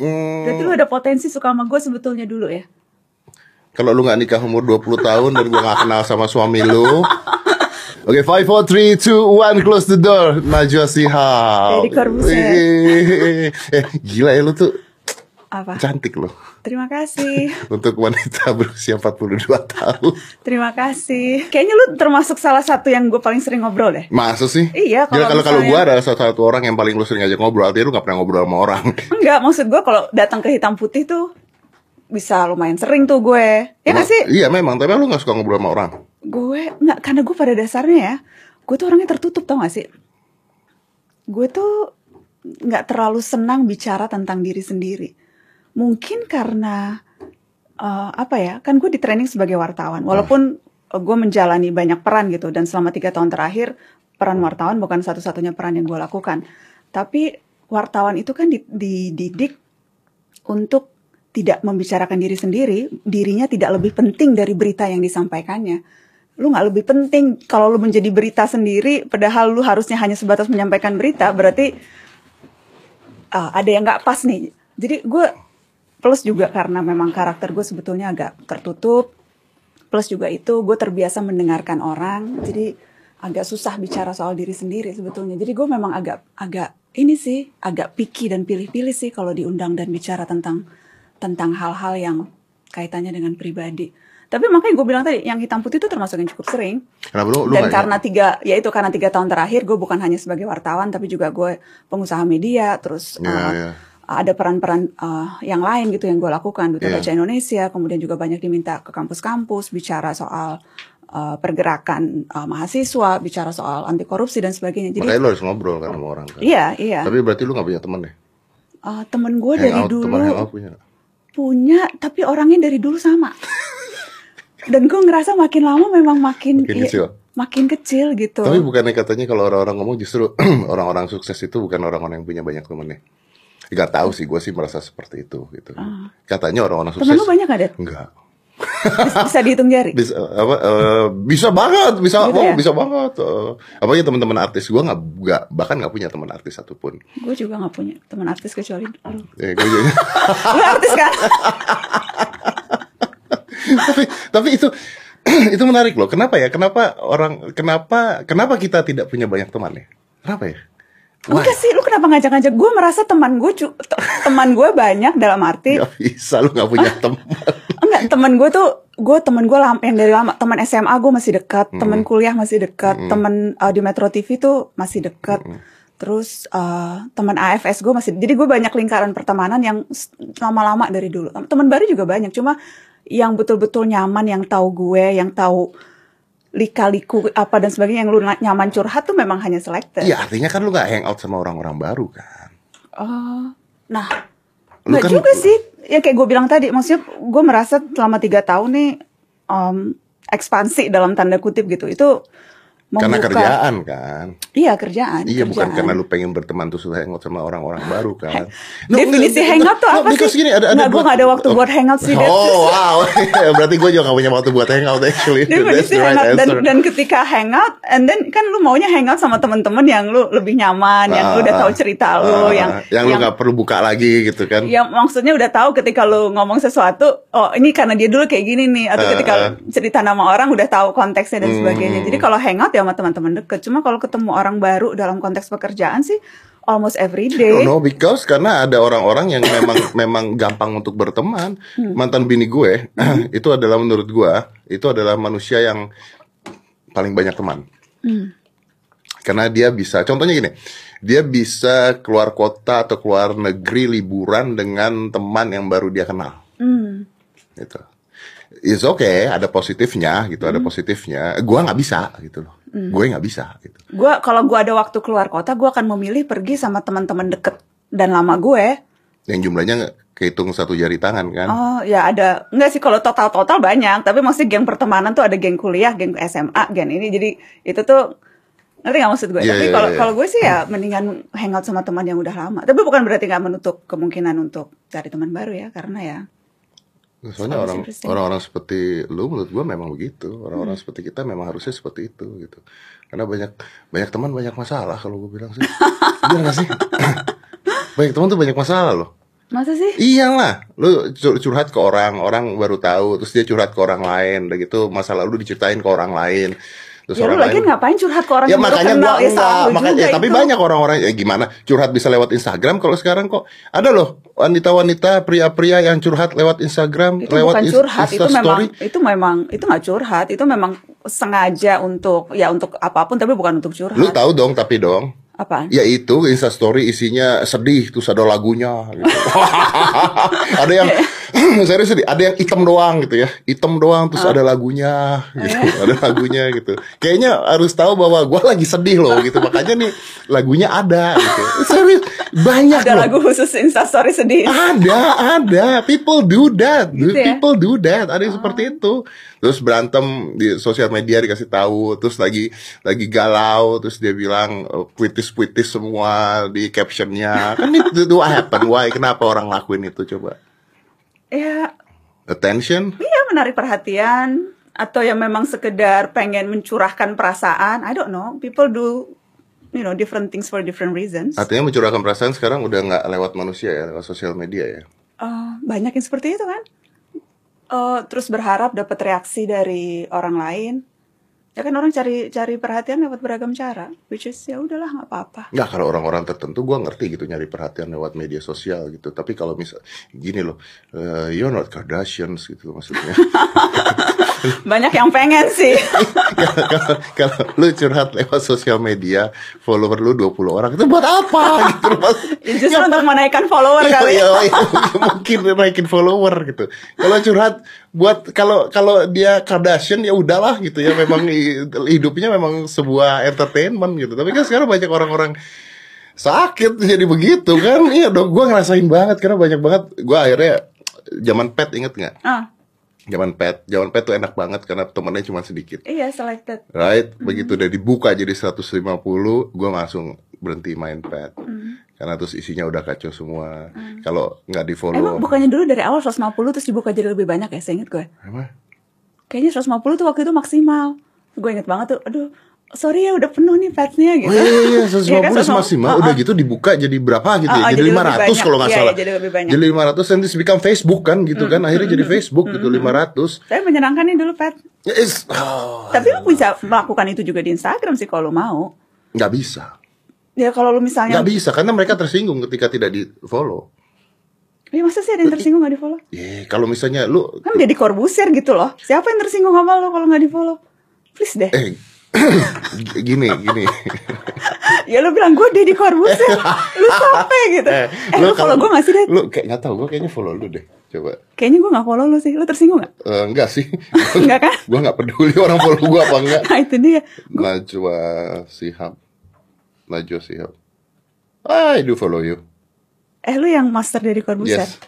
Hmm, Berarti lu ada potensi suka sama gue sebetulnya dulu ya? kalau lu nggak nikah umur 20 tahun dan gua nggak kenal sama suami lu. Oke, five, four, three, two, one, close the door. Najwa Shihab. Deddy Corbuzier. Eh, gila ya lu tuh Apa? cantik loh. Terima kasih. Untuk wanita berusia 42 tahun. Terima kasih. Kayaknya lu termasuk salah satu yang gue paling sering ngobrol deh. Masa sih? Iya, kalau kalau kalau misalnya- gua adalah salah satu orang yang paling lu sering ngajak ngobrol, artinya lu gak pernah ngobrol sama orang. Enggak, maksud gue kalau datang ke hitam putih tuh bisa lumayan sering tuh gue. Ya nggak sih? Iya memang, tapi lu gak suka ngobrol sama orang. Gue nggak karena gue pada dasarnya ya, gue tuh orangnya tertutup tau gak sih? Gue tuh nggak terlalu senang bicara tentang diri sendiri. Mungkin karena eh, apa ya? Kan gue di training sebagai wartawan, walaupun eh, gue menjalani banyak peran gitu dan selama tiga tahun terakhir peran wartawan bukan satu-satunya peran yang gue lakukan. Tapi wartawan itu kan di- dididik untuk tidak membicarakan diri sendiri, dirinya tidak lebih penting dari berita yang disampaikannya. Lu nggak lebih penting kalau lu menjadi berita sendiri, padahal lu harusnya hanya sebatas menyampaikan berita, berarti ah, ada yang nggak pas nih. Jadi gue plus juga karena memang karakter gue sebetulnya agak tertutup, plus juga itu gue terbiasa mendengarkan orang, jadi agak susah bicara soal diri sendiri sebetulnya. Jadi gue memang agak agak ini sih agak picky dan pilih-pilih sih kalau diundang dan bicara tentang tentang hal-hal yang kaitannya dengan pribadi. Tapi makanya gue bilang tadi yang hitam putih itu termasuk yang cukup sering. Kenapa lu, lu dan karena tiga ya itu karena tiga tahun terakhir gue bukan hanya sebagai wartawan tapi juga gue pengusaha media terus Iya, uh, iya. Ada peran-peran uh, yang lain gitu yang gue lakukan duta Iya. baca Indonesia kemudian juga banyak diminta ke kampus-kampus bicara soal uh, pergerakan uh, mahasiswa bicara soal anti korupsi dan sebagainya jadi Makanya lu harus ngobrol kan sama orang kan. iya iya Tapi berarti lu gak punya temen deh. Uh, temen gue dari Hangout, dulu teman hangout punya. punya tapi orangnya dari dulu sama dan gue ngerasa makin lama memang makin Makin iya, kecil. makin kecil gitu Tapi bukannya katanya kalau orang-orang ngomong justru orang-orang sukses itu bukan orang-orang yang punya banyak temennya. Gak tahu sih, gue sih merasa seperti itu gitu. Katanya orang-orang sukses. Temen lu banyak gak Dad? Enggak. Bisa, bisa dihitung jari Bisa apa? eh, bisa banget, bisa, Gitu oh, ya? bisa banget. Uh, apalagi teman-teman artis gue nggak, nggak bahkan nggak punya teman artis satupun. gue juga gak punya teman artis kecuali lu Eh, gue juga- lu artis kan tapi tapi itu itu menarik loh. Kenapa ya? Kenapa orang kenapa kenapa kita tidak punya banyak teman ya? Kenapa ya? Enggak sih, lu kenapa ngajak-ngajak? Gue merasa teman gue cu- te- teman gue banyak dalam arti Gak bisa lu nggak punya teman. enggak teman gue tuh gue teman gue lam- yang dari lama teman SMA gue masih dekat, teman kuliah masih dekat, teman uh, di Metro TV tuh masih dekat. Terus uh, teman AFS gue masih jadi gue banyak lingkaran pertemanan yang lama-lama dari dulu. Teman baru juga banyak, cuma yang betul-betul nyaman, yang tahu gue, yang tahu lika-liku apa dan sebagainya yang lu nyaman curhat tuh memang hanya selected. Iya artinya kan lu nggak hangout sama orang-orang baru kan? Oh, nah, Lu nggak kan- juga sih. Ya kayak gue bilang tadi, maksudnya gue merasa selama tiga tahun nih um, ekspansi dalam tanda kutip gitu. Itu Karena membuka- kerjaan kan? Iya kerjaan. Iya bukan kerjaan. karena lu pengen berteman terus lu hangout sama orang-orang baru kan? Definisi hangout tuh apa because sih? Gini, ada, ada Nggak, gue nggak ada waktu buat hangout sih. Oh wow, berarti gue juga gak punya waktu buat hangout actually. Definisi right hangout dan, dan ketika hangout, and then kan lu maunya hangout sama temen-temen yang lu lebih nyaman, yang lu udah tahu cerita lu, Ah, yang yang lu nggak perlu buka lagi gitu kan? yang maksudnya udah tahu ketika lu ngomong sesuatu, oh ini karena dia dulu kayak gini nih, atau Uh, ketika uh. cerita nama orang udah tahu konteksnya dan sebagainya. Hmm. Jadi kalau hangout ya sama teman-teman deket. Cuma kalau ketemu orang baru dalam konteks pekerjaan sih almost every day. No, no, because karena ada orang-orang yang memang memang gampang untuk berteman. Hmm. Mantan bini gue itu adalah menurut gue itu adalah manusia yang paling banyak teman. Hmm. Karena dia bisa, contohnya gini, dia bisa keluar kota atau keluar negeri liburan dengan teman yang baru dia kenal. Hmm. Gitu. It's okay, ada positifnya gitu, Hmm. ada positifnya. Gua nggak bisa gitu loh. Gue nggak bisa gitu. Gua kalau gua ada waktu keluar kota, gua akan memilih pergi sama teman-teman deket dan lama gue. Yang jumlahnya nggak kehitung satu jari tangan kan. Oh ya ada enggak sih kalau total total banyak tapi maksudnya geng pertemanan tuh ada geng kuliah geng SMA geng ini jadi itu tuh ngerti nggak maksud gue Iya, tapi iya, kalau iya. kalau gue sih ya mendingan hangout sama teman yang udah lama tapi bukan berarti nggak menutup kemungkinan untuk cari teman baru ya karena ya Soalnya orang orang-orang seperti lu menurut gua memang begitu. Orang-orang Hmm. seperti kita memang harusnya seperti itu gitu. Karena banyak banyak teman banyak masalah kalau gue bilang sih. Iya gak sih? banyak teman tuh banyak masalah loh. Masa sih? Iyalah, lu cur- curhat ke orang, orang baru tahu, terus dia curhat ke orang lain, udah gitu masa lalu diceritain ke orang lain. Terus Ya lu orang lagi lain ngapain curhat ke orang Ya yang baru makanya kenal gua ya enggak, lu makanya juga ya, tapi itu. banyak orang-orang ya gimana curhat bisa lewat Instagram kalau sekarang kok ada loh wanita-wanita pria-pria yang curhat lewat Instagram, itu lewat bukan curhat itu memang Instastory. itu memang itu nggak curhat itu memang sengaja untuk ya untuk apa pun tapi bukan untuk curhat Lu tahu dong tapi dong. apaan Ya itu Instastory isinya sedih terus ada lagunya gitu. ada yang serius sedih, ada yang hitam doang gitu ya. Hitam doang terus ada lagunya gitu. Ada lagunya gitu. Kayaknya harus tahu bahwa gua lagi sedih loh gitu. Makanya nih lagunya ada gitu. Serius banyak ada loh. lagu khusus instastory sedih Ada, ada. People do that. Gitu ya? People do that. Ada yang seperti itu. Terus berantem di sosial media dikasih tahu, terus lagi lagi galau, terus dia bilang eh, puitis-puitis semua di captionnya. Kan itu itu what happen? Why? Kenapa orang lakuin itu coba? Ya Attention? iya menarik perhatian. Atau yang memang sekedar pengen mencurahkan perasaan. I don't know. People do you know different things for different reasons. Artinya mencurahkan perasaan sekarang udah nggak lewat manusia ya, lewat sosial media ya. Eh, banyak yang seperti itu kan? Eh, terus berharap dapat reaksi dari orang lain ya kan orang cari cari perhatian lewat beragam cara which is ya udahlah nggak apa-apa Nggak kalau orang-orang tertentu gua ngerti gitu nyari perhatian lewat media sosial gitu. Tapi kalau misal gini loh, eh, you're not Kardashians gitu maksudnya. banyak yang pengen sih kalau kalau lu curhat lewat sosial media follower lu 20 orang itu buat apa gitu Mas. Ya, justru untuk menaikkan follower Iya, kali iya, iya, mungkin naikin follower gitu kalau curhat buat kalau kalau dia Kardashian ya udahlah gitu ya. Memang hi- hidupnya memang sebuah entertainment gitu. Tapi kan sekarang banyak orang-orang sakit jadi begitu kan. Iya dong gue ngerasain banget. Karena banyak banget gue akhirnya zaman pet inget nggak? Ah. Zaman pet zaman pet tuh enak banget karena temennya cuma sedikit. Iya selected. Right, begitu udah dibuka jadi 150, gue langsung berhenti main pad. Karena terus isinya udah kacau semua. Kalau nggak di follow, emang bukannya dulu dari awal 150 terus dibuka jadi lebih banyak ya seinget gue apa? kayaknya 150 tuh waktu itu maksimal gue inget banget tuh aduh sorry ya udah penuh nih patsnya gitu Oh iya iya, iya 150 Iya kan, maksimal. 150. Udah Ah, gitu dibuka jadi berapa gitu ya? Ah, ah, jadi jadi lebih 500 banyak. kalau nggak Iya, salah. iya, jadi lebih banyak. Jadi 500 and this become Facebook kan gitu kan. Akhirnya jadi Facebook gitu 500. ah. tapi menyenangkan nih dulu Pat Ya, is- oh, tapi lu bisa melakukan itu juga di Instagram sih kalau mau nggak bisa. Ya kalau lu misalnya Nggak bisa karena mereka tersinggung ketika tidak di follow. ya masa sih ada yang tersinggung gak di follow Ya, kalau misalnya lu kan jadi korbuser gitu loh siapa yang tersinggung sama lu kalau nggak di follow please deh eh gini gini. ya lu bilang gue Deddy Corbuzier lu sampai gitu eh, lu, follow gue gak sih deh Lu kayak nggak tahu, gue kayaknya follow lu deh. Coba. kayaknya gue gak follow lu sih lu tersinggung gak Eh, enggak sih. Enggak kan? gue nggak peduli orang follow gue apa enggak. nah itu dia Najwa Sihab. Najwa Sihab. I do follow you. eh lu yang master Deddy Corbuzier Yes.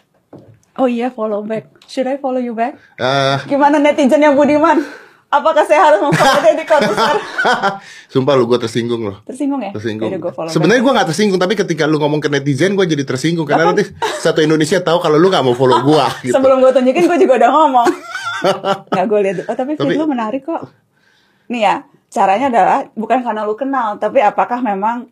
oh iya follow back should I follow you back Ah, gimana netizen yang budiman apakah saya harus memfollow Deddy Corbuzier sumpah lu gue tersinggung loh. tersinggung ya Tersinggung. Sebenarnya gue gak tersinggung, tapi ketika lu ngomong ke netizen, gue jadi tersinggung karena nanti satu Indonesia tahu kalau lu gak mau follow gue. Gitu. sebelum gue tunjukin gue juga udah ngomong nggak gue lihat oh tapi, Tapi- video lu menarik kok nih ya caranya adalah bukan karena lu kenal tapi apakah memang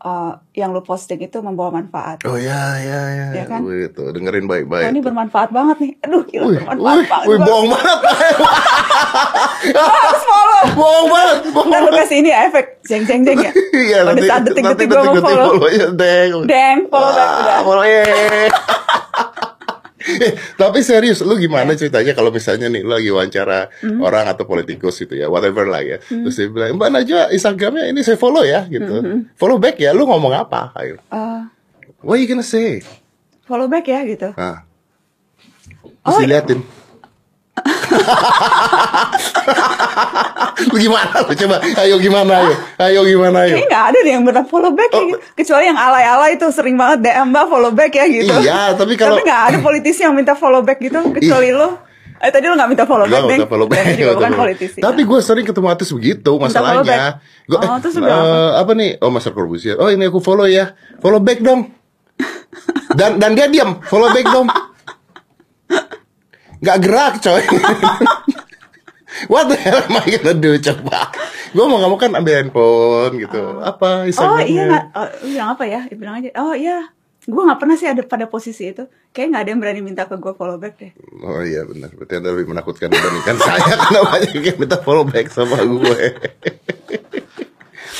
eh, yang lu posting itu membawa manfaat Oh ya ya ya. Ya kan? Gitu, dengerin Wah, baik-baik. ini bermanfaat banget nih. Aduh, gila Wih, bermanfaat wih, banget. wih, bohong banget. harus follow. bohong banget, bohong Ntar lu banget. kasih ini ya, efek jeng jeng jeng ya. Iya, nanti, detik-detik gue mau follow. ya, deng. Deng, follow back Ah, udah. follow, eh. Eh, tapi serius, lu gimana ceritanya kalau misalnya nih lu lagi wawancara Hmm. orang atau politikus gitu ya, whatever lah ya. Terus dia bilang, Mbak Najwa, Instagramnya ini saya follow ya, gitu. Hmm, Follow back ya, lu ngomong apa? Ayo. Eh, What you gonna say? follow back ya gitu. Nah. Terus Oh, diliatin. lu gimana lu coba? Ayo gimana ayo? Ayo gimana ayo? Kayaknya nggak ada deh yang benar follow back kayak gitu. Kecuali yang alay-alay itu sering banget DM mbak follow back ya gitu. Iya, tapi kalau- Tapi nggak ada politisi yang minta follow back gitu. Kecuali lu. Eh tadi lu nggak minta follow back, follow back. Juga bukan politisi. Tapi gue sering ketemu artis begitu masalahnya. Gua, Oh, eh, terus eh, apa nih? Oh, Master Corbusier. Oh, ini aku follow ya. Follow back dong. Dan dan dia diam. Follow back dong. Gak gerak, coy. What the hell am I gonna do coba? Gue mau ngomong kan ambil handphone gitu. Apa Oh Instagramnya? iya nggak, oh, lu bilang apa ya? Bilang aja. Oh iya, gue nggak pernah sih ada pada posisi itu kayak nggak ada yang berani minta ke gue follow back deh Oh iya benar, berarti anda lebih menakutkan dibandingkan saya karena banyak yang minta follow back sama gue.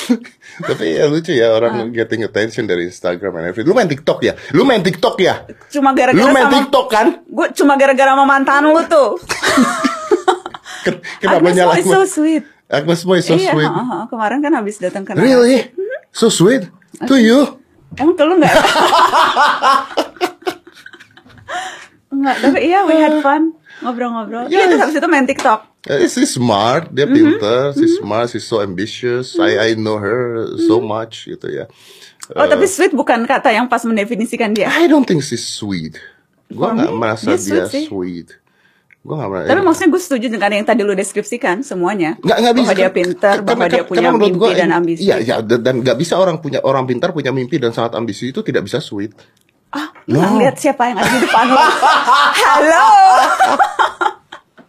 Tapi ya lucu ya orang getting attention dari Instagram and everything. Lu main TikTok ya? Lu main TikTok ya? cuma gara-gara Lu main sama TikTok kan? gue cuma gara-gara sama mantan lu tuh Ken- Kenapa Agnes nyalain? is so sweet Agnes is so iya sweet. heeh, heeh. kemarin kan habis datang ke Really? So sweet? To you? Emang tuh lu nggak? Enggak, tapi iya we had fun ngobrol-ngobrol. Iya, Yes. terus habis itu main TikTok. Uh, she's smart, dia Mm-hmm. pinter, she's smart, she's so ambitious. I I know her so Mm-hmm. much gitu ya. Oh, tapi sweet bukan kata yang pas mendefinisikan dia. I don't think she's sweet. Gua For nggak me, merasa dia dia sweet sweet. Gua nggak merasa. Tapi maksudnya gue setuju dengan yang tadi lu deskripsikan semuanya. nggak nggak bisa Bahwa dia pintar, Karena- bahwa dia karena punya menurut mimpi gua, dan ambisi. Iya, iya dan nggak bisa orang punya orang pintar punya mimpi dan sangat ambisi itu tidak bisa sweet. Ah, nggak No. ngeliat siapa yang ada di depan lu? Halo.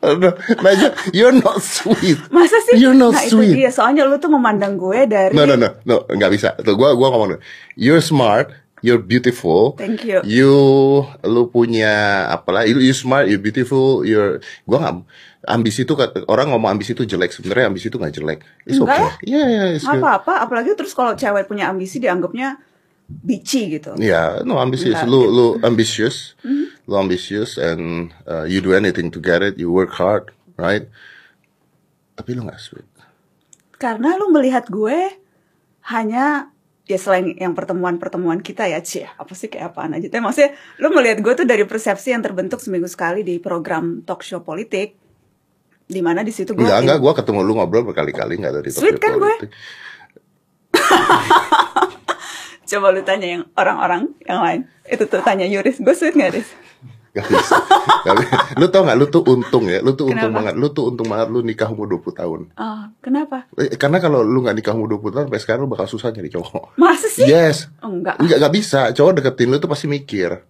No, Naja, you're not sweet. Masa sih? You're not nah, sweet. itu dia. Soalnya lu tuh memandang gue dari No, no, no, no, nggak bisa. Tuh, gua, gua ngomong. You're smart, you're beautiful. Thank you. You, lu punya apalah? You, you smart, you beautiful, you're. Gua nggak. Ambisi itu orang ngomong ambisi itu jelek. Sebenarnya ambisi itu nggak jelek. It's Enggak okay. Iya, iya, it's Nggak good. apa-apa, apalagi terus kalau cewek punya ambisi dianggapnya bici gitu. Yeah, no. Enggak, Lu, gitu. lu ambitious, lu ambitious, and uh, you do anything to get it. You work hard, right? Tapi lu nggak sweet. Karena lu melihat gue hanya ya selain yang pertemuan-pertemuan kita ya Cie, apa sih kayak apaan aja. Tapi maksudnya lu melihat gue tuh dari persepsi yang terbentuk seminggu sekali di program talk show politik. di mana di situ gue Enggak, enggak, gue ketemu lu ngobrol berkali-kali nggak dari Sweet topik kan gue? coba lu tanya yang orang-orang yang lain itu tuh tanya Yuris gue sweet gak Riz? Gak bisa. Gak lu tau gak, lu tuh untung ya, lu tuh untung Kenapa? banget, lu tuh untung banget lu nikah umur 20 tahun. Oh, kenapa? Eh, Karena kalau lu gak nikah umur 20 tahun, sampai sekarang lu bakal susah nyari cowok. Masa sih? Yes. Oh, enggak. Enggak, gak bisa. Cowok deketin lu tuh pasti mikir.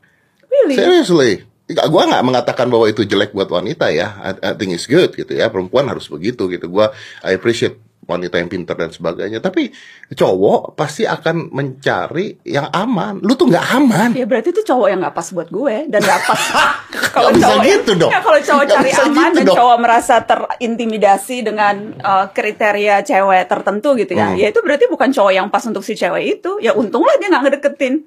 Really? Seriously. Gak, gua nggak mengatakan bahwa itu jelek buat wanita ya. I, I think it's good gitu ya. Perempuan harus begitu gitu. Gua I appreciate wanita yang pintar dan sebagainya. Tapi cowok pasti akan mencari yang aman. Lu tuh nggak aman. Ya berarti itu cowok yang gak pas buat gue dan gak pas kalau Nggak bisa cowok gitu dong. Ya, kalau cowok Nggak cari aman gitu dan dong. cowok merasa terintimidasi dengan uh, kriteria cewek tertentu gitu ya. Hmm. Ya itu berarti bukan cowok yang pas untuk si cewek itu. Ya untunglah dia nggak ngedeketin.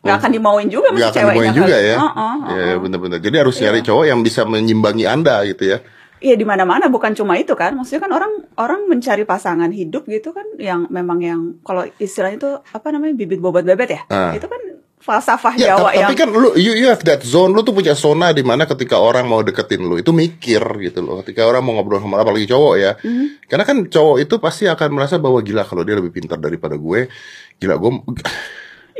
Nggak akan dimauin juga sama Nggak si akan dimauin juga kali. ya. Heeh, Ya, heeh. ya bener-bener. Jadi harus nyari cowok yang bisa menyimbangi anda gitu ya. Iya di mana-mana bukan cuma itu kan. Maksudnya kan orang orang mencari pasangan hidup gitu kan yang memang yang kalau istilahnya itu apa namanya bibit bobot bebet ya. Ah. Itu kan falsafah Ya, Jawa ta- yang tapi kan lu you, you have that zone, lu tuh punya zona di mana ketika orang mau deketin lu itu mikir gitu loh. Ketika orang mau ngobrol sama apalagi cowok ya. Mhm. Karena kan cowok itu pasti akan merasa bahwa gila kalau dia lebih pintar daripada gue, gila gue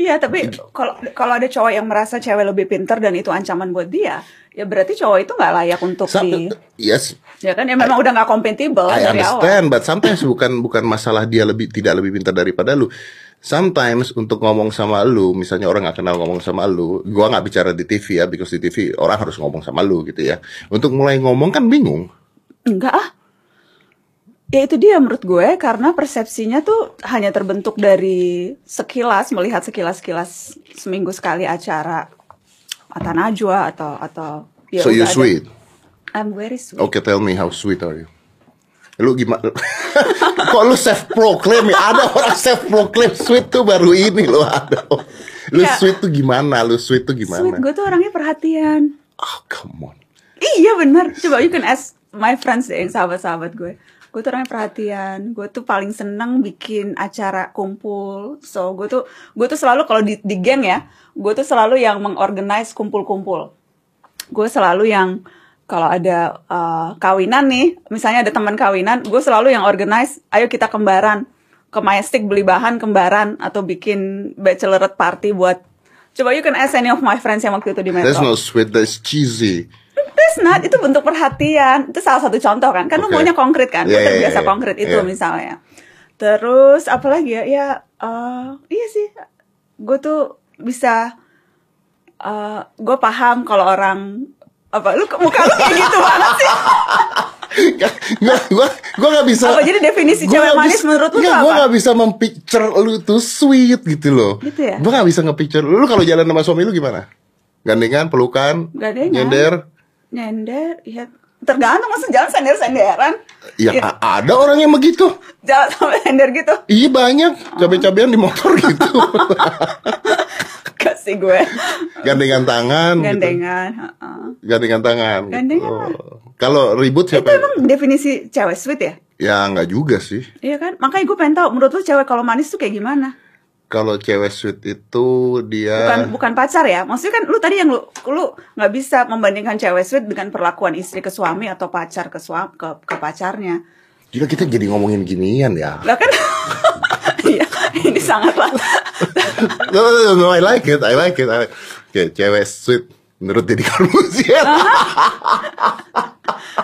Iya, tapi kalau kalau ada cowok yang merasa cewek lebih pintar dan itu ancaman buat dia, ya berarti cowok itu nggak layak untuk Sa- di, yes, ya kan? Ya memang udah nggak kompatibel I dari awal. understand, but sometimes bukan bukan masalah dia lebih tidak lebih pintar daripada lu. Sometimes untuk ngomong sama lu, misalnya orang nggak kenal ngomong sama lu, gua nggak bicara di TV ya, because di TV orang harus ngomong sama lu gitu ya. Untuk mulai ngomong kan bingung. Enggak ah. Ya itu dia menurut gue karena persepsinya tuh hanya terbentuk dari sekilas melihat sekilas-sekilas seminggu sekali acara Mata Najwa atau atau ya so you ada- sweet. I'm very sweet. Okay, tell me how sweet are you? Lu gimana? Kok lu self proclaim ya? Ada orang self proclaim sweet tuh baru ini loh ada. Lu Ya. sweet tuh gimana? Lu sweet tuh gimana? Sweet gue tuh orangnya perhatian. Oh, come on. Iya bener, coba you can ask my friends deh, yang sahabat-sahabat gue Gue tuh orangnya perhatian, gue tuh paling seneng bikin acara kumpul So gue tuh, gue tuh selalu kalau di, di geng ya Gue tuh selalu yang mengorganize kumpul-kumpul Gue selalu yang kalau ada uh, kawinan nih Misalnya ada teman kawinan, gue selalu yang organize Ayo kita kembaran Ke Majestic beli bahan kembaran Atau bikin bachelorette party buat Coba you can ask any of my friends yang waktu itu di Metro That's not sweet, that's cheesy. That's not, itu bentuk perhatian. Itu salah satu contoh kan. Kan lu Oke. maunya konkret kan. Iya, terbiasa iya. konkret itu Iya. misalnya. Terus apa lagi ya? Ya eh, iya sih. Gue tuh bisa gue paham kalau orang apa lu muka lu kayak gitu banget sih. Gua gua gua nggak bisa. Apa, jadi definisi gua cewek manis bisa- menurut lu Gua apa? nggak bisa mempicture lu tuh sweet gitu loh. Gitu ya? Gua nggak bisa nge-picture lu kalau jalan sama suami lu gimana? Gandengan, pelukan, Gandengan. nyender. Nyender, ya tergantung masa jalan sender-senderan. Ya Iya. a- ada orang yang begitu. Jalan sama sender gitu. Iya banyak cabe-cabean di motor gitu. Kasih gue. Gandengan tangan. gitu. Gandengan. heeh. Gandengan tangan. gitu. Gandengan lah. Kalau ribut Itu siapa? emang definisi cewek sweet ya? Ya nggak juga sih. Iya kan? Makanya gue pengen tahu menurut lu cewek kalau manis tuh kayak gimana? Kalau cewek sweet itu dia Bukan bukan pacar ya? Maksudnya kan lu tadi yang lu lu nggak bisa membandingkan cewek sweet dengan perlakuan istri ke suami atau pacar ke suami ke, ke pacarnya. Gila kita jadi ngomongin ginian ya. Lah kan Iya, ini sangatlah No, no, no, no, I like it, I like it. I like- Oke, cewek sweet menurut Deddy Corbuzier.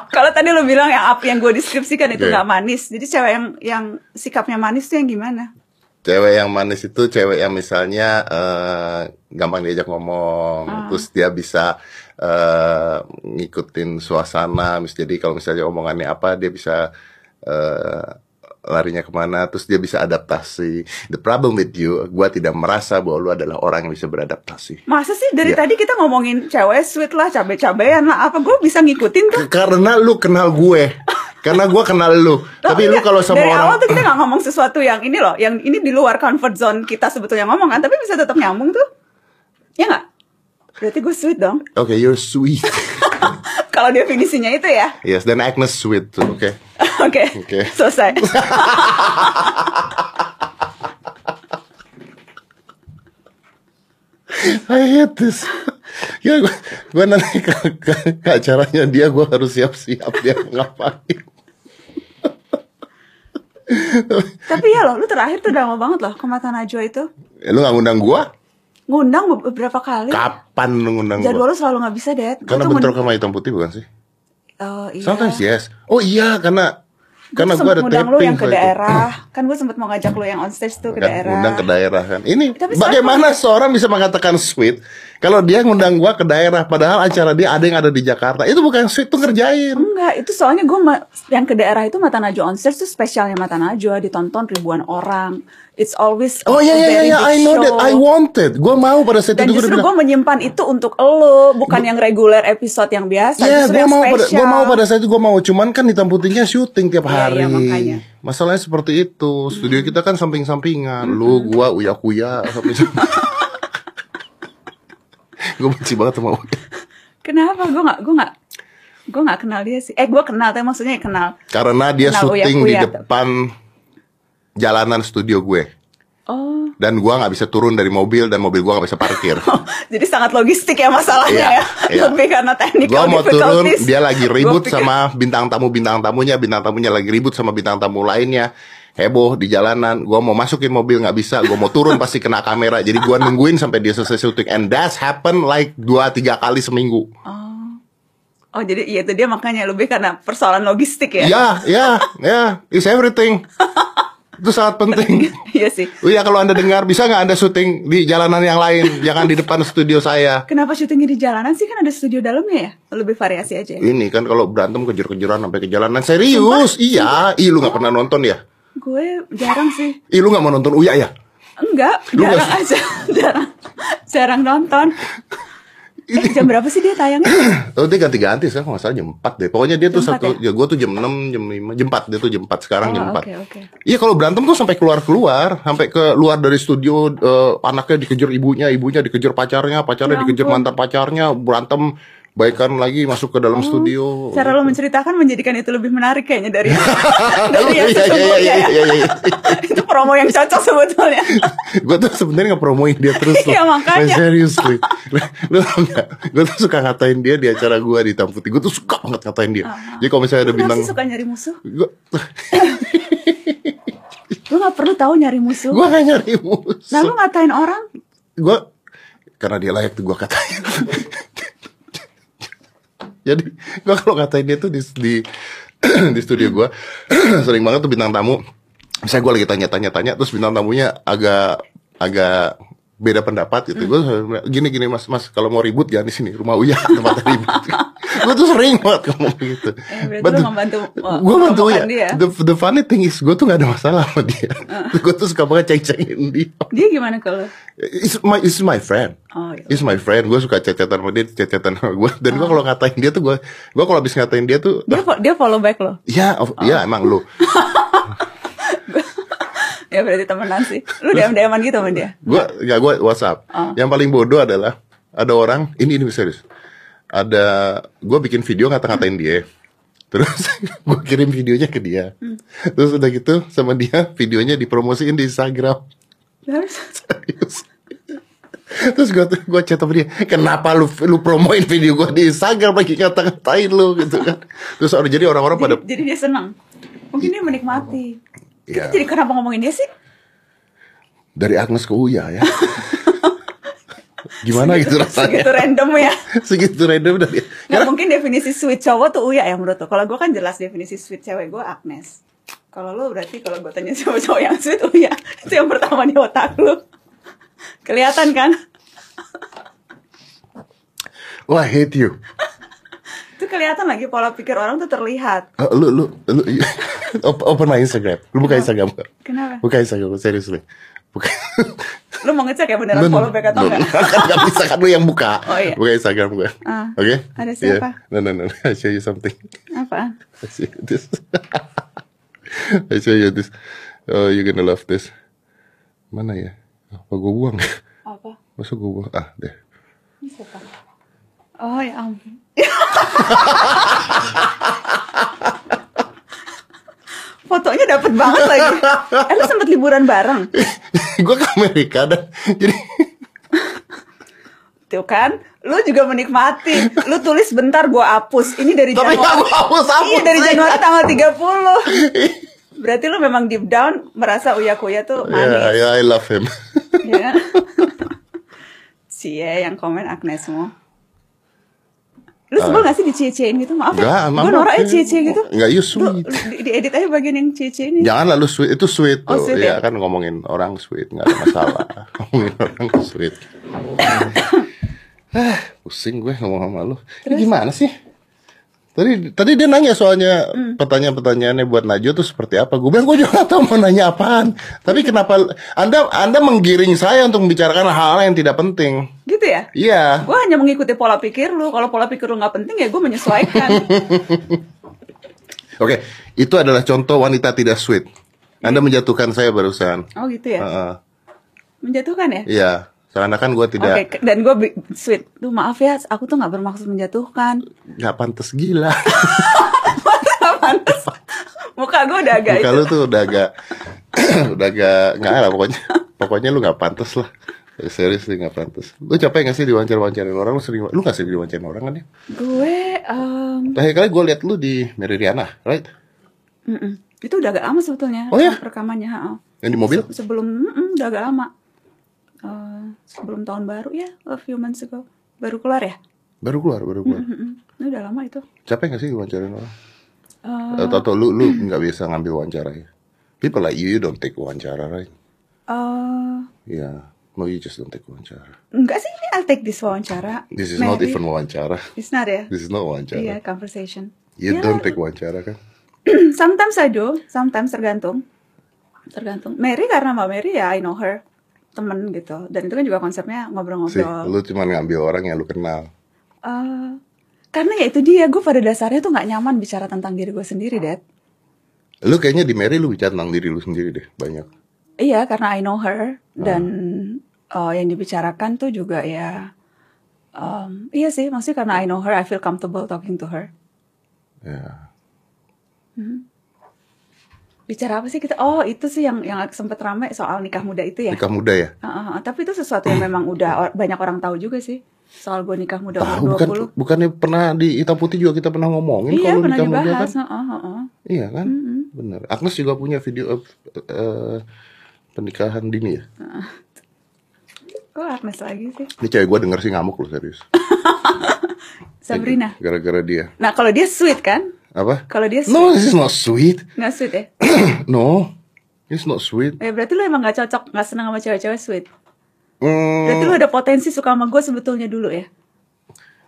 Kalau tadi lu bilang yang apa yang gue deskripsikan itu nggak manis. Jadi cewek yang yang sikapnya manis tuh yang gimana? Cewek yang manis itu cewek yang misalnya eh, gampang diajak ngomong, terus dia bisa eh, ngikutin suasana. Mis jadi kalau misalnya omongannya apa, dia bisa eh, larinya ke mana, terus dia bisa adaptasi. The problem with you, gua tidak merasa bahwa lu adalah orang yang bisa beradaptasi. Masa sih dari Iya. tadi kita ngomongin cewek sweet lah, cabe-cabean lah, apa gue bisa ngikutin tuh? Karena lu kenal gue, karena gua kenal lu. Tapi lu enggak, kalau sama dari orang awal tuh kita nggak ngomong sesuatu yang ini loh, yang ini di luar comfort zone kita sebetulnya ngomong kan, tapi bisa tetap nyambung tuh, ya nggak? Berarti gue sweet dong. Oke, you're sweet. Kalau definisinya itu ya, yes, dan Agnes sweet tuh, oke. oke, Oke. selesai. I hate this. Ya gue, gue nanti ke, ke, ke acaranya dia gue harus siap-siap dia ngapain. tapi ya loh, lu terakhir tuh udah lama banget loh ke Mata Najwa itu. Ya, lu gak ngundang gue? Ngundang beberapa kali. Kapan lu ngundang gue? Jadwal lu selalu nggak bisa, Dad. Gua Karena bentrok sama hitam putih bukan sih? Oh, iya. Sometimes yes. Oh iya karena Gua karena tuh gue ada ngundang lu yang ke soal itu. daerah. Kan gue sempet mau ngajak lu yang on stage tuh ke Kan, daerah. ngundang ke daerah kan. Ini Tapi bagaimana seorang bisa mengatakan sweet kalau dia ngundang gua ke daerah padahal acara dia ada yang ada di Jakarta. Itu bukan sweet tuh ngerjain. Enggak, itu soalnya gue yang ke daerah itu Mata Najwa on stage tuh spesialnya Mata Najwa ditonton ribuan orang. It's always Oh iya iya iya I know show. that I wanted. Gua mau pada saat Dan itu gua justru gue menyimpan itu untuk lo, bukan yang reguler episode yang biasa. Iya, gua yang mau pada gua mau pada saat itu gua mau cuman kan hitam putihnya syuting tiap Iya, hari. iya, makanya. Masalahnya seperti itu. Studio kita kan samping-sampingan. Lu, gua, uya-kuya samping-samping. gue benci banget sama Uya. Kenapa? Gue nggak, gue nggak, gue nggak kenal dia sih. Eh, gue kenal, tapi maksudnya kenal. Karena dia Kenal syuting di uya-kuya. depan jalanan studio gue. Oh, Dan gua nggak bisa turun dari mobil dan mobil gua nggak bisa parkir. jadi sangat logistik ya masalahnya Iya, ya. iya. Lebih karena teknikal Gua mau turun, dia lagi ribut pikir- sama bintang tamu bintang tamunya, bintang tamunya lagi ribut sama bintang tamu lainnya. Heboh di jalanan, gua mau masukin mobil nggak bisa, gua mau turun pasti kena kamera. Jadi gua nungguin sampai dia selesai syuting and that's happen like dua tiga kali seminggu. Oh, jadi iya itu dia makanya lebih karena persoalan logistik ya. Ya, ya, ya, it's everything. Itu sangat penting. Iya sih. Oh iya kalau anda dengar bisa nggak anda syuting di jalanan yang lain, jangan di depan studio saya. Kenapa syutingnya di jalanan sih kan ada studio dalamnya ya? Lebih variasi aja ya. Ini kan kalau berantem kejar-kejaran sampai ke jalanan serius. Iya, ih lu nggak pernah nonton ya? Gue jarang sih. Ih lu nggak mau nonton Uya ya? Enggak, Lu jarang aja. jarang. Jarang nonton. Eh, jam berapa sih dia tayangnya? Oh dia ganti-ganti sekarang nggak salah jam 4 deh. Pokoknya dia tuh Jam 4 satu, ya, gue tuh jam 6, jam 5, jam 4 dia tuh jam 4 sekarang jam Oh, 4. oke, oke. Iya kalau berantem tuh sampai keluar-keluar, sampai ke luar dari studio eh, anaknya dikejar ibunya, ibunya dikejar pacarnya, pacarnya Ya dikejar mantan pacarnya, berantem baikan lagi masuk ke dalam studio. Cara lo menceritakan menjadikan itu lebih menarik kayaknya dari dari yang Iya, iya, sesungguhnya iya, ya. iya, iya. itu promo yang cocok sebetulnya. gue tuh sebenarnya ngepromoin dia terus loh. Iya, makanya. Like, seriously. Lu tau gak? Gue tuh suka ngatain dia di acara gue di Hitam Putih. Gue tuh suka banget ngatain dia. Jadi kalau misalnya ada bintang, sih suka nyari musuh? gue Lu gak perlu tahu nyari musuh. gue gak nyari musuh. Nah lu ngatain orang, gue karena dia layak tuh gue katain. Jadi gue kalau ngatain dia tuh di di, di studio gue sering banget tuh bintang tamu. Misalnya gue lagi tanya-tanya tanya terus bintang tamunya agak agak beda pendapat gitu. Gue gini gini mas mas kalau mau ribut jangan di sini rumah Uya tempat ribut. gue tuh sering banget ngomong gitu. Eh, But the- membantu uh, gue bantu ya. dia. The, the funny thing is gue tuh gak ada masalah sama dia. gue tuh suka banget ceng-cengin dia. Dia gimana kalau? It's my it's my friend. Oh, iya. It's my friend. Gue suka cecetan sama dia, cecetan sama gue. Dan gue kalau ngatain dia tuh gue, gue kalau habis ngatain dia tuh, Dia fo- dia follow back lo. ya, of- ya emang lu. Berarti temenan sih. Lu diam-diaman gitu sama dia. Gue, ya gue WhatsApp. Oh. Yang paling bodoh adalah ada orang, ini ini serius. Ada, gue bikin video ngata-ngatain dia. Terus gue kirim videonya ke dia. Hmm. Terus udah gitu sama dia videonya dipromosiin di Instagram. Terus Serius. Terus gue gue chat sama dia, kenapa lu lu promoin video gue di Instagram lagi ngata-ngatain lu gitu kan? Terus jadi orang-orang pada jadi, jadi dia senang. Mungkin dia menikmati. Iya. Jadi kenapa ngomongin dia sih? dari Agnes ke Uya ya. Gimana gitu rasanya? Segitu random ya. Segitu random dari. Nggak mungkin definisi sweet cowok tuh Uya ya menurut lo. Kalau gue kan jelas definisi sweet cewek gue Agnes. Kalau lo berarti kalau gue tanya sama cowok yang sweet Uya. Itu yang pertama di otak lo. Kelihatan kan? Wah, I hate you. Itu kelihatan lagi pola pikir orang tuh terlihat. Oh, lu lu lu op- open my Instagram. Lu buka Instagram gak? Kenapa? Buka Instagram seriously. Buka. Lo mau ngecek ya beneran follow back atau enggak? kan gak bisa kan lu yang buka. Oh, iya. Buka Instagram gue. Ah. Oke? Ada siapa? Yeah. No, no, no. I show you something. Apaan? I show you this. I show you this. Oh, you're gonna love this. Mana ya? Apa gue buang? Apa? Masa gue buang? Ah, deh. Ini siapa? Oh ya ampun. Fotonya dapet banget lagi. Eh lu sempet liburan bareng? gue ke Amerika dan jadi Tuh kan, lu juga menikmati. Lu tulis bentar gua hapus. Ini dari Tapi Januari. nggak gua hapus-hapus, Iya dari. Januari tanggal 30. Berarti lu memang deep down merasa Uya Kuya tuh manis. ya, I love him. Ya. Cie yang komen Agnesmo. Lu sebel gak sih dicie-ciein gitu? Maaf Enggak, ya, gue norak ya cie-cie gitu. Enggak, you sweet. di, diedit aja bagian yang cie-cie ini. Jangan lalu sweet itu sweet Oh, tuh. sweet ya ya? kan ngomongin orang sweet nggak ada masalah. ngomongin orang sweet. ah, pusing gue ngomong sama lu. Ini gimana sih? Tadi tadi dia nanya soalnya Hmm. pertanyaan-pertanyaannya buat Najwa tuh seperti apa. Gue bilang gue juga gak tahu mau nanya apaan. Tapi kenapa Anda Anda menggiring saya untuk membicarakan hal-hal yang tidak penting? Gitu ya? Iya. Gue hanya mengikuti pola pikir lu. Kalau pola pikir lu nggak penting ya gue menyesuaikan. Oke, itu adalah contoh wanita tidak sweet. Anda menjatuhkan saya barusan. oh gitu ya? Heeh. Menjatuhkan ya? Iya, seakan-akan gue tidak Oke, ke- dan gue sweet. Tuh maaf ya, aku tuh nggak bermaksud menjatuhkan. nggak pantas gila. Pantas. Muka gue udah agak Muka itu. lu tuh udah agak udah agak nggak lah pokoknya. Pokoknya lu nggak pantas lah. Serius sih nggak pantas. Lu capek nggak sih diwawancara-wawancarain orang? Lu sering lu nggak sering diwawancarain orang kan ya? Gue, em, Terakhir kali gue liat lu di Meridiana, right? mm-mm. itu udah agak lama sebetulnya. Oh ya? Rekamannya. ha-ha. Yang di mobil? Se- sebelum, mm-mm, udah agak lama. Eh, sebelum tahun baru ya, a few months ago. Baru keluar ya? Baru keluar, baru keluar. Mm-mm. Ini udah lama itu. Capek gak sih diwawancarain orang? Eh, Atau, atau lu lu nggak bisa ngambil wawancara ya? People like you, you don't take wawancara, right? eh, Yeah, no you just don't take wawancara. enggak sih, ini I'll take this wawancara. This is not Maybe. even wawancara. It's not ya? This is not wawancara. Iya, conversation. You Ya, don't take wawancara kan? sometimes I do, sometimes tergantung. Tergantung. Mary karena Mbak Mary ya I know her temen gitu. Dan itu kan juga konsepnya Sih, ngobrol-ngobrol. lu cuma ngambil orang yang lu kenal. Eh, karena ya itu dia, gue pada dasarnya tuh nggak nyaman bicara tentang diri gue sendiri, Dad. Lu kayaknya di Mary lu bicara tentang diri lu sendiri deh, banyak. Iya, karena I know her dan eh, yang dibicarakan tuh juga ya, em, iya sih, maksudnya karena I know her, I feel comfortable talking to her. Ya. Bicara apa sih kita? Oh, itu sih yang yang sempet rame soal nikah muda itu ya. Nikah muda ya? Ah, ah, ah. tapi itu sesuatu yang memang udah or- banyak orang tahu juga sih soal gue nikah muda Tahu umur bukan 20. bukannya pernah di Hitam Putih juga kita pernah ngomongin Iya, kalau pernah nikah muda kan? dibahas. ah, ah, ah. Iya kan? Bener. Agnes juga punya video eh, eh, pernikahan dini ya. Kok Agnes lagi sih? Ini cewek gue denger sih ngamuk loh serius. Sabrina. Gara-gara dia. Nah, kalau dia sweet kan? Apa? Kalau dia sweet, No, this is not sweet. nggak sweet ya? no, it's not sweet. Eh, berarti lu emang nggak cocok, nggak senang sama cewek-cewek sweet. Hmm, Berarti lu ada potensi suka sama gue sebetulnya dulu ya?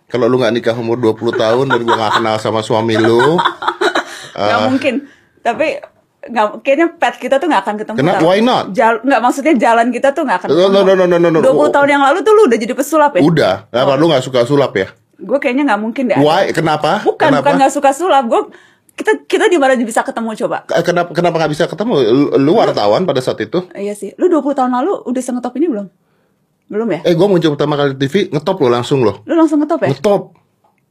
kalau lu nggak nikah umur 20 tahun dan gua nggak kenal sama suami lu, Gak Ah. mungkin. Tapi nggak kayaknya pet kita tuh nggak akan ketemu. Kenapa? Why not? Jal, nggak maksudnya jalan kita tuh nggak akan No, ketemu. no, no, no, no, no. 20 tahun yang lalu tuh lu udah jadi pesulap ya? udah. Kenapa lu nggak suka sulap ya? Gue kayaknya nggak mungkin deh. Why? Kenapa? Bukan, Kenapa? bukan nggak suka sulap. Gue kita kita di mana bisa ketemu coba? Eh, Kenapa kenapa nggak bisa ketemu? Lu, lu wartawan pada saat itu? Iya sih. Lu 20 tahun lalu udah sengetop ini belum? Belum ya? Eh, gua muncul pertama kali di TV, ngetop lo langsung lo. Lu langsung ngetop ya? Ngetop.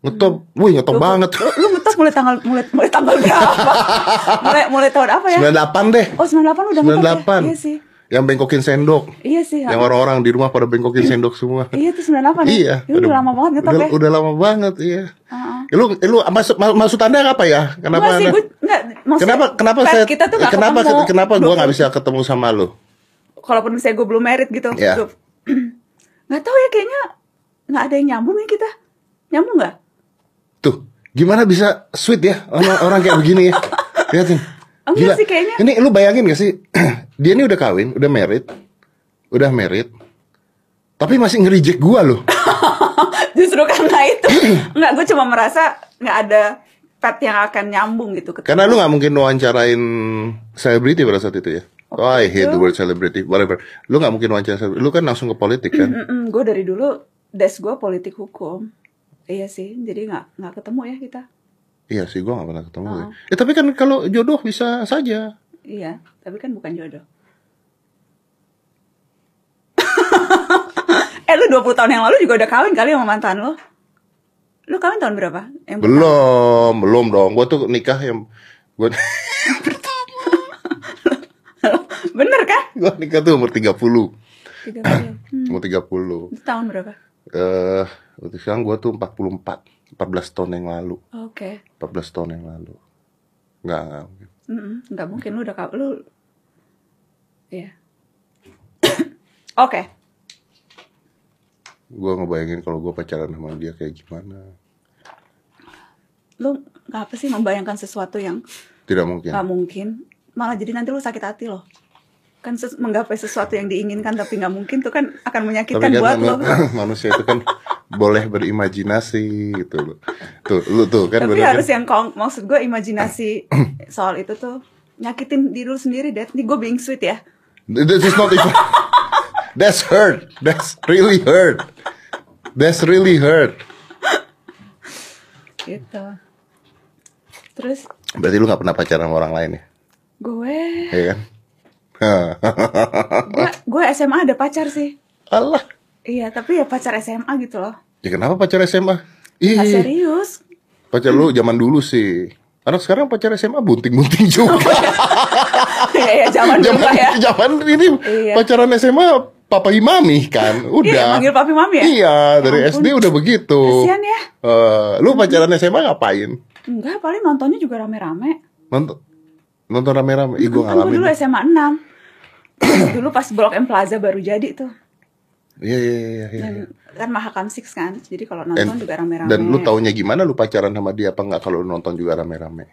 Ngetop. Wih, ngetop banget. Lu, lu ngetop mulai tanggal mulai mulai tanggal berapa? mulai mulai tahun apa ya? 98 deh. Oh 98 udah ngetop ya? 98. Iya sih. Yang bengkokin sendok. Iya sih. Yang orang-orang di rumah pada bengkokin sendok semua. Iya tuh 98 ya? Iya. Ini udah lama banget ngetop udah, ya? udah lama banget, iya. Heeh. Eh, Lu lu maksud maksud Anda apa ya? Kenapa Enggak sih, gue enggak Kenapa kenapa pet saya kita tuh nggak kenapa ketemu. kenapa gua nggak 20 bisa ketemu sama lu? Kalaupun misalnya gue belum merit gitu. Iya. Gua- Nggak tahu ya kayaknya nggak ada yang nyambung ya kita. Nyambung nggak? Tuh, gimana bisa sweet ya orang orang kayak begini ya? Lihatin. Enggak sih, kayaknya. Ini lu bayangin gak sih? Dia ini udah kawin, udah married. Udah married. Tapi masih nge-reject gua loh. Justru karena itu. Enggak, gue cuma merasa nggak ada pet yang akan nyambung gitu. ketemu. Karena lu nggak mungkin wawancarain selebriti pada saat itu ya. Oh, I hate itu. the word celebrity, whatever. Lu nggak mungkin wawancara selebriti. Lu kan langsung ke politik kan? gue dari dulu des gue politik hukum. Iya sih, jadi nggak nggak ketemu ya kita. Iya sih, gua nggak pernah ketemu. Oh. ya. Tapi kan kalau jodoh bisa saja. Iya, tapi kan bukan jodoh. eh lu 20 tahun yang lalu juga udah kawin kali sama mantan lo? Lu kawin tahun berapa? Yang Belum, belum dong. Gua tuh nikah yang gua Bener kan? gua nikah tuh umur 30. 30. Hmm, Umur 30. itu tahun berapa? Eh, waktu sekarang gua tuh 44. 14 tahun yang lalu. Oke. 14 tahun yang lalu. Enggak, enggak. mungkin. Mm-mm, nggak mungkin lu udah lu. Iya. Oke. Gua ngebayangin kalau gua pacaran sama dia kayak gimana. Lu apa sih membayangkan sesuatu yang Tidak mungkin. nggak mungkin? Malah jadi nanti lu sakit hati loh. Kan ses- menggapai sesuatu yang diinginkan tapi nggak mungkin tuh kan akan Tapi menyakitkan kan buat lo. manusia itu kan boleh berimajinasi gitu loh. Tuh, lu tuh kan Tapi bener harus kan? yang kong, maksud gue imajinasi soal itu tuh nyakitin diri lu sendiri, Dad. Nih gue being sweet ya. This is not even That's hurt. That's really hurt. That's really hurt. Gitu. Terus Berarti lu gak pernah pacaran sama orang lain ya? gue, Iya kan? gue SMA ada pacar sih. Allah. Iya, tapi ya pacar SMA gitu loh. Ya kenapa pacar SMA? Gak Ih, serius. pacar lu zaman dulu sih. Anak sekarang pacar SMA bunting-bunting juga. Iya, ya, zaman dulu zaman ya. zaman ini Iya. pacaran SMA papa imami kan. Udah. Iya, manggil papi mami ya? Iya, dari Ya ampun. SD udah begitu. Kasian ya. Eh, lu pacaran SMA ngapain? Enggak, paling nontonnya juga rame-rame. Nonton nonton rame-rame. Ih, gua Kan gue ngalamin. dulu SMA 6. dulu pas Blok M Plaza baru jadi tuh. Iya, iya, iya, iya. iya. Dan kan Mahakam Six kan. Jadi kalau nonton And- juga rame-rame. Dan lu taunya gimana lu pacaran sama dia apa enggak kalau lu nonton juga rame-rame?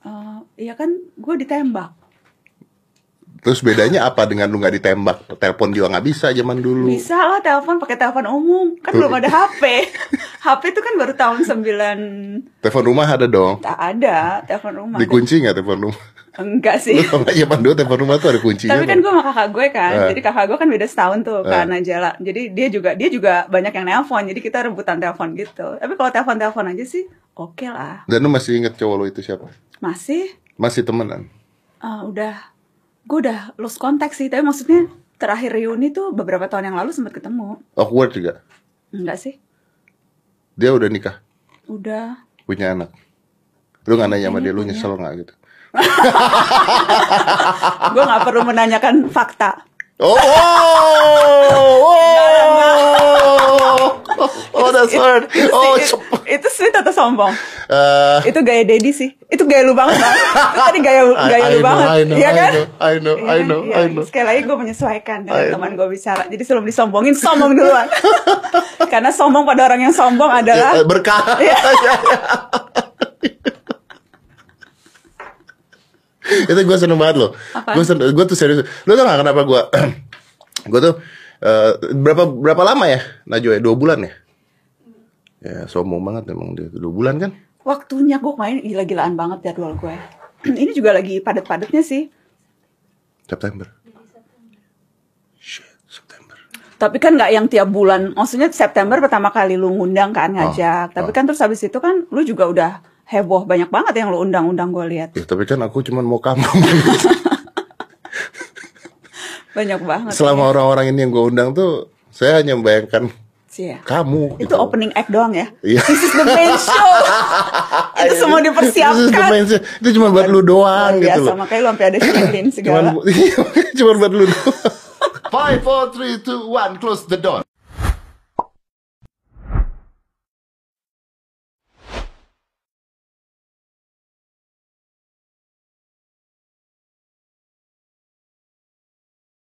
Eh, iya kan gue ditembak. Terus bedanya apa dengan lu nggak ditembak? Telepon juga nggak bisa zaman dulu. Bisa lah telepon pakai telepon umum. Kan belum ada HP. HP itu kan baru tahun 9 Telepon rumah ada dong. tak ada telepon rumah. Dikunci nggak telepon rumah? Enggak sih. Lu nggak zaman dulu telepon rumah tuh ada kuncinya. Tapi kan gue sama kakak gue kan, Eh. jadi kakak gue kan beda setahun tuh Eh. Kak Najala. Jadi dia juga dia juga banyak yang nelpon, jadi kita rebutan telepon gitu. Tapi kalau telepon-telepon aja sih oke lah. Dan lu masih inget cowok lu itu siapa? Masih Masih temenan? eh, udah gue udah lost contact sih, tapi maksudnya terakhir reuni tuh beberapa tahun yang lalu sempat ketemu. Awkward juga. Enggak sih? Dia udah nikah, Udah. punya anak. Lu nggak nanya sama dia, lu nyesel nggak gitu? gue nggak perlu menanyakan fakta. Oh, oh, oh, oh, that's hard. Oh, itu, sweet atau sombong? Eh, Itu gaya Dedi sih. Itu gaya lu banget bang. Itu tadi gaya gaya I lu know, banget. Iya kan? I know, Iya I know, Iya. I know. Sekali lagi gue menyesuaikan dengan teman gue bicara. Jadi sebelum disombongin, sombong duluan. Karena sombong pada orang yang sombong adalah eh, berkah. Itu gue seneng banget loh. Gue seneng, gue tuh serius. Lo tau gak kenapa gue? gue tuh Eh, berapa berapa lama ya Najwa ya? Dua bulan ya? Ya sombong banget emang dia dua bulan kan? Waktunya gue main gila-gilaan banget jadwal gue. Ini juga lagi padat-padatnya sih. September. Tapi kan nggak yang tiap bulan. Maksudnya September pertama kali lu ngundang kan ngajak. Tapi oh. kan terus habis itu kan lu juga udah heboh banyak banget yang lu undang-undang gue lihat. Ya, tapi kan aku cuman mau kamu. Banyak banget. Selama orang-orang ini yang gue undang tuh, saya hanya membayangkan sih ya. kamu. Itu gitu. opening act doang ya. Iya. This is the main show. itu semua This is the dipersiapkan. main show. Itu cuma buat lu doang Luar gitu biasa, loh. makanya lu sampai ada champagne Cuman, segala. cuman buat lu doang. Five, four, three, two, one, close the door.